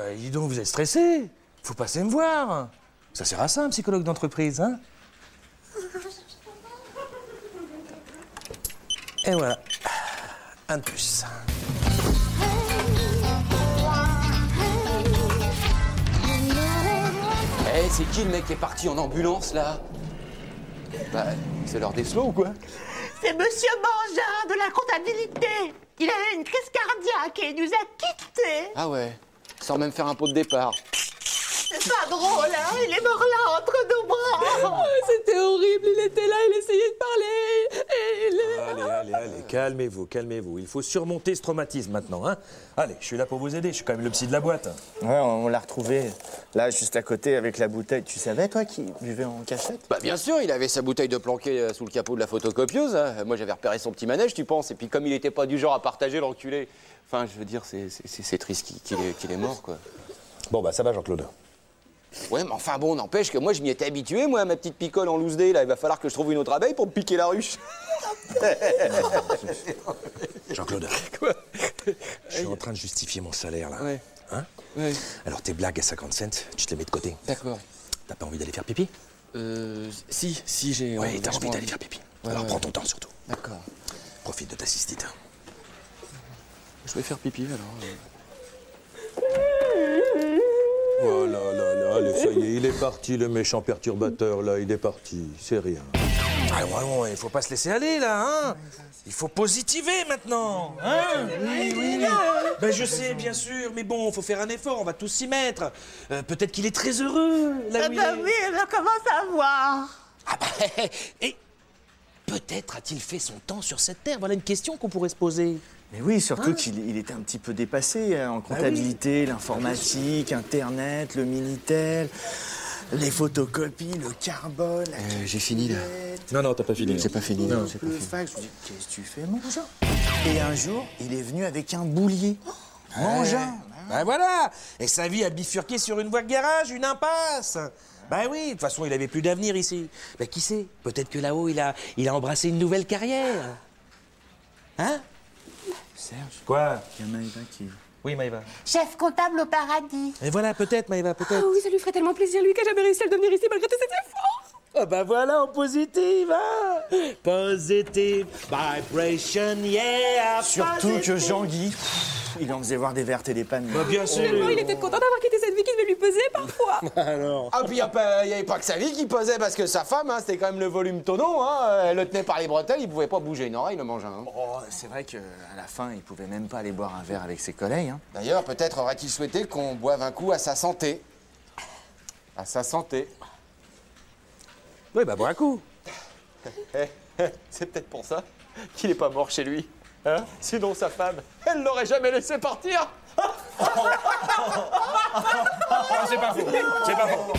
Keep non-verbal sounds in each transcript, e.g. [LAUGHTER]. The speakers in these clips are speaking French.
Ben, dis donc, vous êtes stressé. Faut passer me voir. Ça sert à ça, un psychologue d'entreprise, hein Et voilà. Un de plus. Eh, c'est qui le mec qui est parti en ambulance là? Bah, c'est l'heure des slows ou quoi? C'est Monsieur Mangin de la comptabilité. Il a eu une crise cardiaque et il nous a quittés. Ah ouais, sans même faire un pot de départ. C'est pas drôle, hein Il est mort là, entre nos bras. C'était horrible, il était là, il essayait de parler. Et il est... Allez, allez, allez, calmez-vous, calmez-vous. Il faut surmonter ce traumatisme maintenant, hein Allez, je suis là pour vous aider, je suis quand même le psy de la boîte. Ouais, on, on l'a retrouvé là, juste à côté, avec la bouteille. Tu savais, toi, qu'il buvait en cachette? Bah bien sûr, il avait sa bouteille de planqué euh, sous le capot de la photocopieuse. hein. Moi j'avais repéré son petit manège, tu penses. Et puis comme il était pas du genre à partager l'enculé. Enfin, je veux dire, c'est- triste qu'il est, qu'il est mort, quoi. Bon, bah ça va, Jean-Claude. Ouais, mais enfin bon, n'empêche que moi je m'y étais habitué, moi, à ma petite picole en loose day, là. Il va falloir que je trouve une autre abeille pour me piquer la ruche. [LAUGHS] Jean-Claude. Quoi Je suis en train de justifier mon salaire, là. Ouais. Hein Ouais, Alors, tes blagues à 50 cents, tu te les mets de côté. d'accord. T'as pas envie d'aller faire pipi? Euh. Si, si, j'ai. Ouais, euh, t'as envie d'aller faire pipi. Ouais, Alors, ouais. prends ton temps, surtout. D'accord. Profite de ta cystite. Je vais faire pipi alors. Oh là là là, allez, ça y est, il est parti, le méchant perturbateur, là, il est parti, c'est rien. Ah vraiment, il faut pas se laisser aller, là, hein Il faut positiver, maintenant, hein? Oui, oui, oui. Ben, je sais, bien sûr, mais bon, faut faire un effort, on va tous s'y mettre. Euh, Peut-être qu'il est très heureux, là Eh où il ben est. oui, alors comment savoir Ah bah, [LAUGHS] et peut-être a-t-il fait son temps sur cette terre? Voilà une question qu'on pourrait se poser. Mais oui, surtout qu'il il était un petit peu dépassé hein, en comptabilité, l'informatique, Internet, le Minitel, les photocopies, le carbone. Euh, j'ai fini, là. Non, non, t'as pas fini. C'est pas fini, non, c'est pas le fini. fax. Je me dis, qu'est-ce que tu fais, Mangin? Et un jour, il est venu avec un boulier. Mangin Ben voilà Et sa vie a bifurqué sur une voie de garage, une impasse Ben oui, de toute façon, il avait plus d'avenir ici. Ben qui sait? Peut-être que là-haut, il a, il a embrassé une nouvelle carrière. Hein? Serge, Quoi il y a Maëva qui... Oui, Maëva. Chef comptable au paradis. Et voilà, peut-être, Maëva, Ah peut-être. oui, ça lui ferait tellement plaisir, lui, qui a jamais réussi à le devenir ici malgré tous ses efforts. Ah ben voilà, en positive, hein Positive vibration, yeah Surtout que Jean-Guy, il en faisait voir des vertes et des pas mûres. Bah, bien sûr il était content d'avoir quitté cette vie qui devait lui peser parfois. [LAUGHS] Alors Ah, puis il n'y avait pas que sa vie qui posait, parce que sa femme, hein, c'était quand même le volume tonneau. Hein, elle le tenait par les bretelles, il pouvait pas bouger une oreille, le mangin. hein. Oh, c'est vrai qu'à la fin, il pouvait même pas aller boire un verre avec ses collègues. Hein. D'ailleurs, peut-être aurait-il souhaité qu'on boive un coup à sa santé. À sa santé. Oui, bah, bois un coup [LAUGHS] C'est peut-être pour ça qu'il est pas mort chez lui. Hein Sinon, sa femme, elle l'aurait jamais laissé partir. [LAUGHS] C'est pas faux C'est pas faux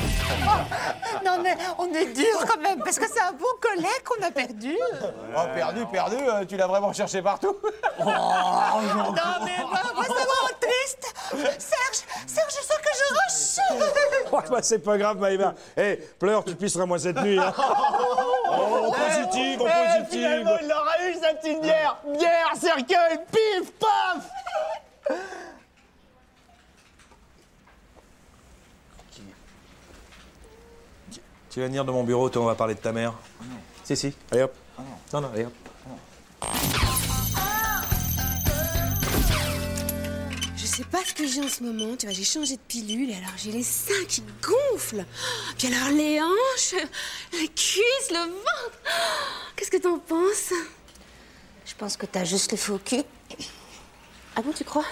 Non mais on est dur quand même, parce que c'est un bon collègue qu'on a perdu. Oh, perdu, perdu, euh, tu l'as vraiment cherché partout. Non mais moi, moi, c'est vraiment triste. Serge, Serge, je sens que je rush. Oh, bah, c'est pas grave, Maëva. Eh, pleure, tu pisseras moins cette nuit. Hein. [LAUGHS] Oh, positive, oh, positive. Petite bière. Bière, cercueil, pif, paf. Tu vas venir de mon bureau, toi, on va parler de ta mère. Si, si. Allez hop. Non, non, allez hop. Je sais pas ce que j'ai en ce moment, tu vois, j'ai changé de pilule et alors j'ai les seins qui gonflent. Puis alors les hanches, les cuisses, le ventre. Qu'est-ce que t'en penses? Je pense que t'as juste le faux cul. Ah bon, tu crois?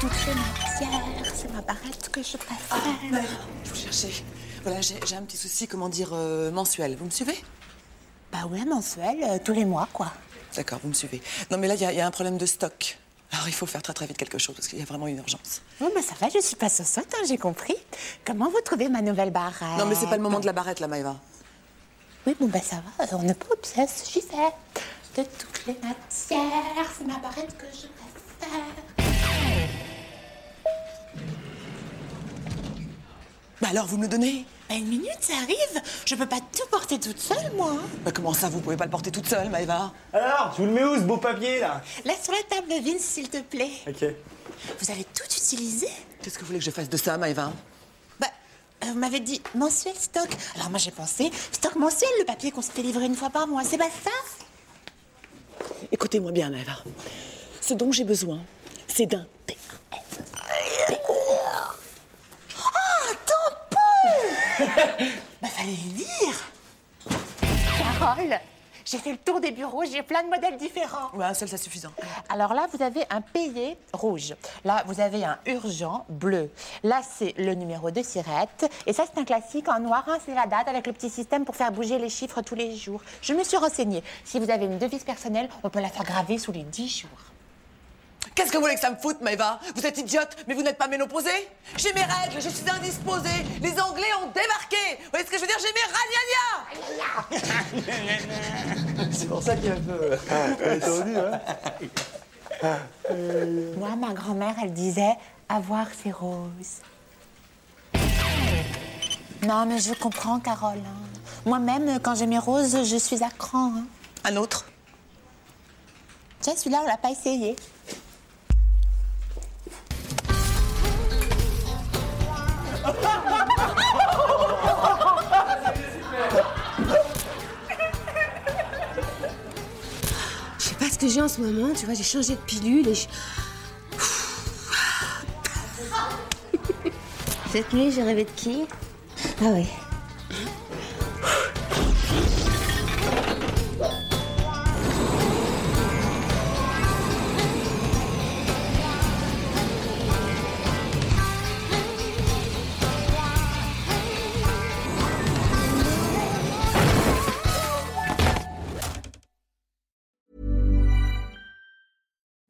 Toutes barrette que je préfère. Je vous cherchais. Voilà, j'ai j'ai un petit souci, comment dire, euh, mensuel. Vous me suivez? Bah ouais, mensuel, euh, tous les mois, quoi. D'accord, vous me suivez. Non, mais là, il y, a- il y a un problème de stock. Alors, il faut faire très très vite quelque chose parce qu'il y a vraiment une urgence. Bon, bah ça va, je suis pas sosote, hein, j'ai compris. Comment vous trouvez ma nouvelle barrette Non, mais c'est pas le moment de la barrette, là, Maëva. Oui, bon, bah ça va, euh, on n'est pas pièces, j'y vais. De toutes les matières, c'est ma barrette que je préfère. Bah alors, vous me le donnez? Bah une minute, ça arrive. Je peux pas tout porter toute seule, moi. Bah comment ça, vous pouvez pas le porter toute seule, Maëva Alors, tu le mets où ce beau papier là? Laisse sur la table, Vince, s'il te plaît. Ok. Vous avez tout utilisé? Qu'est-ce que vous voulez que je fasse de ça, Maëva? Bah, euh, vous m'avez dit mensuel stock. Alors moi j'ai pensé stock mensuel, le papier qu'on se fait livrer une fois par mois, c'est pas ça? Écoutez-moi bien, Maëva. Ce dont j'ai besoin, c'est d'un Ah, tampon Bah fallait le dire Carole, j'ai fait le tour des bureaux, j'ai plein de modèles différents. Ouais, un seul, ça suffisant. Alors là, vous avez un payé rouge. Là, vous avez un urgent bleu. Là, c'est le numéro de sirette. Et ça, c'est un classique en noir. hein, c'est la date avec le petit système pour faire bouger les chiffres tous les jours. Je me suis renseignée. Si vous avez une devise personnelle, on peut la faire graver sous les 10 jours. Qu'est-ce que vous voulez que ça me foute, Maëva Vous êtes idiote, mais vous n'êtes pas ménopausée J'ai mes règles, je suis indisposée. Les Anglais ont débarqué. Vous voyez ce que je veux dire J'ai mes ragnagnas C'est pour ça qu'il y a un peu. euh, étendu, hein Moi, ma grand-mère, elle disait avoir ses roses. Non, mais je comprends, Carole. hein. Moi-même, quand j'ai mes roses, je suis à cran. hein. Un autre? Tiens, celui-là, on l'a pas essayé. Je sais pas ce que j'ai en ce moment, tu vois, j'ai changé de pilule et je... Cette nuit, j'ai rêvé de qui? Ah oui.